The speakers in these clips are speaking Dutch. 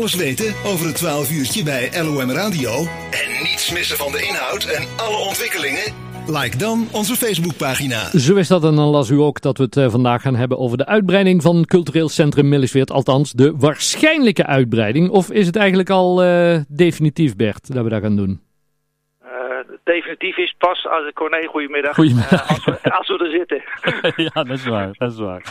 Alles weten over het 12 uurtje bij LOM Radio. En niets missen van de inhoud en alle ontwikkelingen? Like dan onze Facebookpagina. Zo is dat en dan las u ook dat we het eh, vandaag gaan hebben over de uitbreiding van cultureel centrum Millesweert. Althans, de waarschijnlijke uitbreiding. Of is het eigenlijk al uh, definitief, Bert, dat we dat gaan doen? definitief is pas als Corné, goedemiddag. Goedemiddag. Uh, als, we, als, we, er zitten. ja, dat is waar. Dat is waar.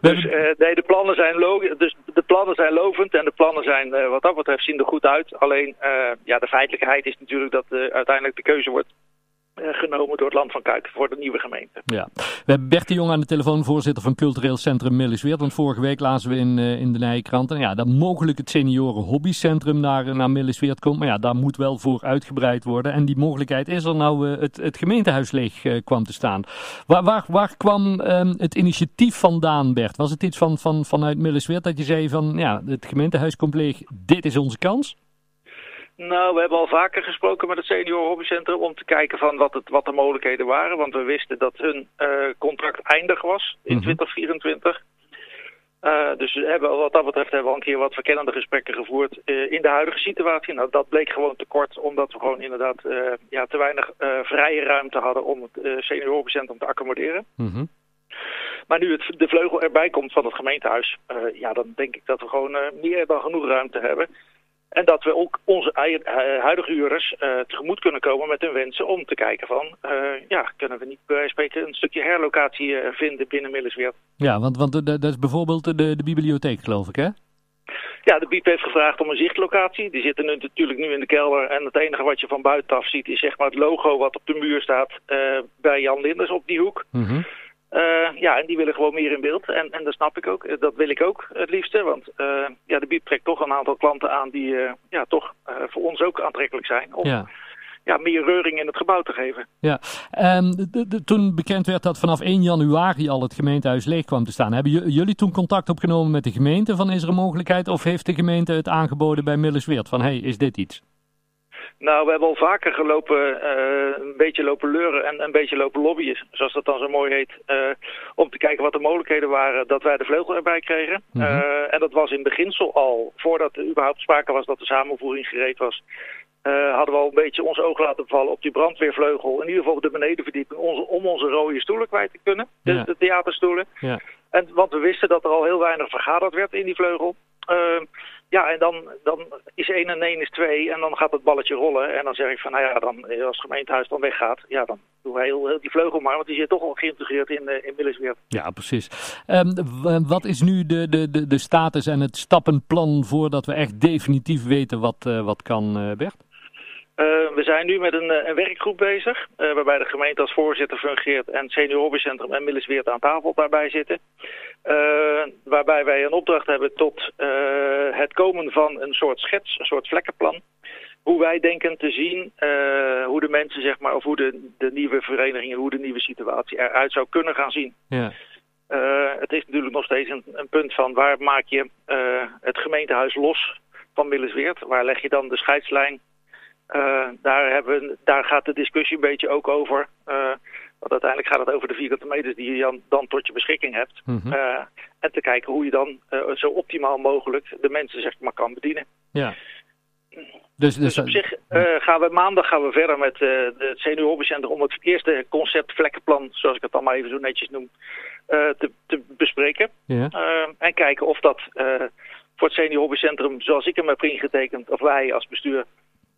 Dus, uh, nee, de plannen zijn dus de plannen zijn lovend en de plannen zijn uh, wat dat betreft zien er goed uit. Alleen ja, de feitelijkheid is natuurlijk dat uiteindelijk de keuze wordt genomen door het Land van Kuik voor de nieuwe gemeente. Ja. We hebben Bert de Jong aan de telefoon, voorzitter van Cultureel Centrum Millisweert. Want vorige week lazen we in, uh, in de Nijenkrant en ja, dat mogelijk het senioren hobbycentrum naar, naar Millisweert komt. Maar ja, daar moet wel voor uitgebreid worden. En die mogelijkheid is er nou het, het gemeentehuis leeg kwam te staan. Waar, waar, waar kwam um, het initiatief vandaan, Bert? Was het iets van, van, vanuit Millisweert dat je zei van ja, het gemeentehuis komt leeg, dit is onze kans? Nou, we hebben al vaker gesproken met het Senior Hobbycentrum om te kijken van wat, het, wat de mogelijkheden waren. Want we wisten dat hun uh, contract eindig was in mm -hmm. 2024. Uh, dus we hebben, wat dat betreft hebben we al een keer wat verkennende gesprekken gevoerd uh, in de huidige situatie. Nou, dat bleek gewoon te kort, omdat we gewoon inderdaad ja, te weinig vrije ruimte hadden om het Senior Hobbycentrum te accommoderen. Mm -hmm. Maar nu het, de vleugel erbij komt van het gemeentehuis, ja, dan denk ik dat we gewoon meer dan genoeg ruimte hebben. En dat we ook onze huidige huurders uh, tegemoet kunnen komen met hun wensen om te kijken van, uh, ja, kunnen we niet bij spreken een stukje herlocatie uh, vinden binnen Millesweert. Ja, want, want dat is bijvoorbeeld de, de bibliotheek geloof ik hè? Ja, de BIEB heeft gevraagd om een zichtlocatie. Die zitten nu, natuurlijk nu in de kelder en het enige wat je van buitenaf ziet is zeg maar het logo wat op de muur staat bij Jan Linders op die hoek. Mm -hmm. Uh, ja, en die willen gewoon meer in beeld. En, en dat snap ik ook. Dat wil ik ook het liefste. Want uh, ja, de biep trekt toch een aantal klanten aan die uh, ja, toch voor ons ook aantrekkelijk zijn. Om ja. Ja, meer reuring in het gebouw te geven. Ja, um, de, de, toen bekend werd dat vanaf 1 januari al het gemeentehuis leeg kwam te staan. Hebben jullie toen contact opgenomen met de gemeente van is er een mogelijkheid? Of heeft de gemeente het aangeboden bij Millesweert van hey, is dit iets? Nou, we hebben al vaker gelopen, uh, een beetje lopen leuren en een beetje lopen lobbyen, zoals dat dan zo mooi heet, uh, om te kijken wat de mogelijkheden waren dat wij de vleugel erbij kregen. Mm -hmm. uh, en dat was in beginsel al, voordat er überhaupt sprake was dat de samenvoering gereed was, hadden we al een beetje ons oog laten vallen op die brandweervleugel. In ieder geval de benedenverdieping, onze, om onze rode stoelen kwijt te kunnen, de, Ja. de theaterstoelen. Ja. En, want we wisten dat er al heel weinig vergaderd werd in die vleugel. Ja, en dan, dan is 1 en 1 is 2 en dan gaat het balletje rollen. En dan zeg ik van, nou ja, dan, als het gemeentehuis dan weggaat, ja, dan doen we heel, die vleugel maar. Want die zit toch al geïntegreerd in, uh, in. Ja, precies. Um, wat is nu de, de, de, de status en het stappenplan voordat we echt definitief weten wat, wat kan, Bert? Uh, we zijn nu met een, een werkgroep bezig, uh, waarbij de gemeente als voorzitter fungeert en het Senior Hobbycentrum en Millesweert aan tafel daarbij zitten. Uh, waarbij wij een opdracht hebben tot het komen van een soort schets, een soort vlekkenplan. Hoe wij denken te zien hoe de mensen, zeg maar, of hoe de, de nieuwe verenigingen, hoe de nieuwe situatie eruit zou kunnen gaan zien. Ja. het is natuurlijk nog steeds een, een punt van waar maak je het gemeentehuis los van Millesweert? Waar leg je dan de scheidslijn? Uh, daar, hebben, daar gaat de discussie een beetje ook over. Uh, want uiteindelijk gaat het over de vierkante meters die je dan, dan tot je beschikking hebt. Mm -hmm. uh, en te kijken hoe je dan zo optimaal mogelijk de mensen zeg maar kan bedienen. Ja. Dus, dus, dus op zich gaan we maandag gaan we verder met het Senior om het eerste concept vlekkenplan, zoals ik het dan maar even zo netjes noem, te, te, bespreken. En kijken of dat voor het Senior Hobbycentrum, zoals ik hem heb ingetekend, of wij als bestuur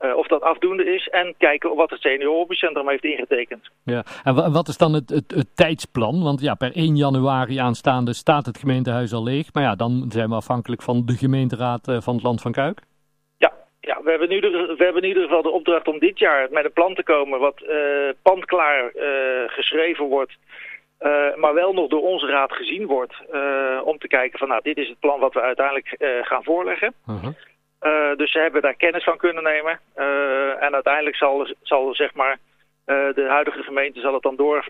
uh, of dat afdoende is en kijken wat het Senior Hobbycentrum heeft ingetekend. Ja, en wat is dan het, het, het, tijdsplan? Want ja, per 1 januari aanstaande staat het gemeentehuis al leeg. Maar ja, dan zijn we afhankelijk van de gemeenteraad uh, van het Land van Kuik. Ja, ja we, hebben nu de, we hebben in ieder geval de opdracht om dit jaar met een plan te komen wat uh, pandklaar geschreven wordt. Uh, maar wel nog door onze raad gezien wordt. Uh, om te kijken van nou, dit is het plan wat we uiteindelijk uh, gaan voorleggen. Uh -huh. Uh, dus ze hebben daar kennis van kunnen nemen. Uh, en uiteindelijk zal, zal zeg maar, uh, de huidige gemeente zal het dan door,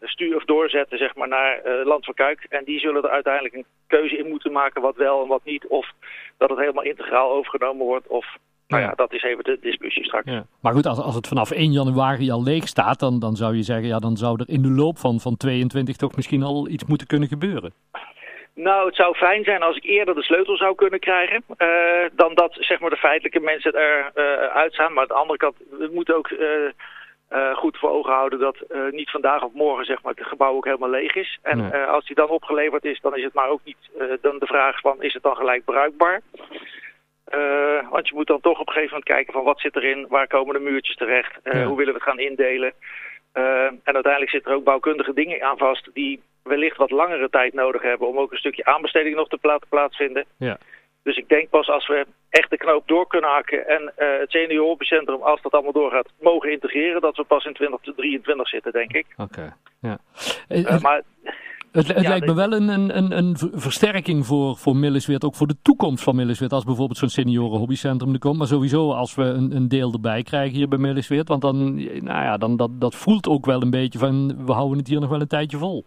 sturen of doorzetten zeg maar, naar Land van Kuik. En die zullen er uiteindelijk een keuze in moeten maken wat wel en wat niet. Of dat het helemaal integraal overgenomen wordt. Of, nou ja, dat is even de discussie straks. Ja. Maar goed, als, als het vanaf 1 januari al leeg staat, dan, dan zou je zeggen, ja, dan zou er in de loop van, van 22 toch misschien al iets moeten kunnen gebeuren. Nou, het zou fijn zijn als ik eerder de sleutel zou kunnen krijgen. Uh, dan dat zeg maar de feitelijke mensen er uitstaan. Maar aan de andere kant, we moeten ook goed voor ogen houden dat niet vandaag of morgen zeg maar, het gebouw ook helemaal leeg is. En als die dan opgeleverd is, dan is het maar ook niet dan de vraag van is het dan gelijk bruikbaar. want je moet dan toch op een gegeven moment kijken van wat zit erin, waar komen de muurtjes terecht, hoe willen we het gaan indelen. en uiteindelijk zitten er ook bouwkundige dingen aan vast die wellicht wat langere tijd nodig hebben om ook een stukje aanbesteding nog te laten plaatsvinden. Ja. Dus ik denk pas als we echt de knoop door kunnen hakken en uh, het seniorencentrum, als dat allemaal doorgaat, mogen integreren, dat we pas in 2023 zitten, denk ik. Oké, ja. Uh, maar... Het, het lijkt me wel een, een, een versterking voor, voor ook voor de toekomst van Millesweert, als bijvoorbeeld zo'n senioren hobbycentrum er komt. Maar sowieso als we een, een deel erbij krijgen hier bij Millesweert, want dan, nou ja, dan dat, dat voelt ook wel een beetje van, we houden het hier nog wel een tijdje vol.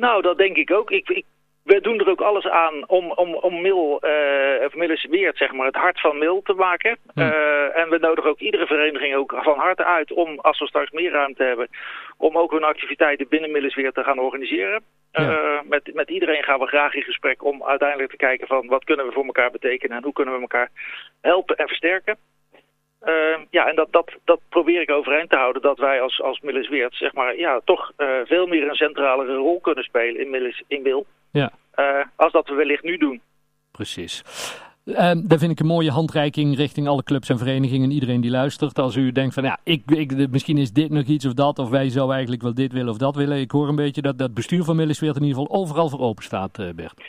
Nou, dat denk ik ook. Ik, ik, we doen er ook alles aan om, om, om Mil, uh, of zeg maar, het hart van Mil te maken. Hm. Uh, en we nodigen ook iedere vereniging ook van harte uit om, als we straks meer ruimte hebben, om ook hun activiteiten binnen Millesweer te gaan organiseren. Uh, met, met iedereen gaan we graag in gesprek om uiteindelijk te kijken van wat kunnen we voor elkaar betekenen en hoe kunnen we elkaar helpen en versterken. Uh, ja, en dat, dat, dat probeer ik overeind te houden. Dat wij als, als Millesweert, zeg maar, ja, toch uh, veel meer een centralere rol kunnen spelen in, Millis, in Wil. Ja. Uh, als dat we wellicht nu doen. Precies. Uh, dat vind ik een mooie handreiking richting alle clubs en verenigingen. Iedereen die luistert. Als u denkt van ja, ik, ik, misschien is dit nog iets of dat. Of wij zouden eigenlijk wel dit willen of dat willen. Ik hoor een beetje dat dat bestuur van Millesweert in ieder geval overal voor open staat, Bert.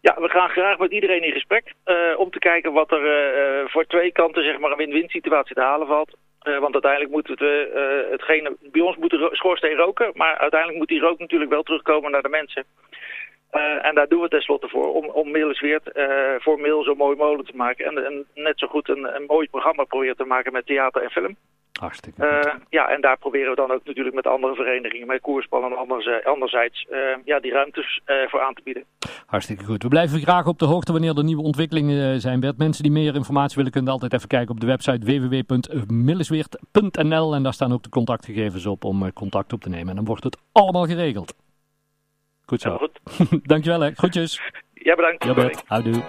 Ja, we gaan graag met iedereen in gesprek uh, om te kijken wat er uh, voor twee kanten zeg maar, een win-win situatie te halen valt. Want uiteindelijk moeten we hetgene, bij ons moet de schoorsteen roken, maar uiteindelijk moet die rook natuurlijk wel terugkomen naar de mensen. en daar doen we tenslotte voor, om, om Millesweert voor Mail zo mooi mogelijk te maken. En, en net zo goed een, een mooi programma proberen te maken met theater en film. Hartstikke uh, ja, en daar proberen we dan ook natuurlijk met andere verenigingen, met koerspal en anderzijds, anderzijds uh, ja, die ruimtes uh, voor aan te bieden. Hartstikke goed. We blijven graag op de hoogte wanneer er nieuwe ontwikkelingen zijn. Bert, mensen die meer informatie willen kunnen altijd even kijken op de website www.millesweert.nl en daar staan ook de contactgegevens op om contact op te nemen. En dan wordt het allemaal geregeld. Goed zo. Ja, goed. Dankjewel hè. Groetjes. Ja, bedankt. Ja, Bert. Houdoe.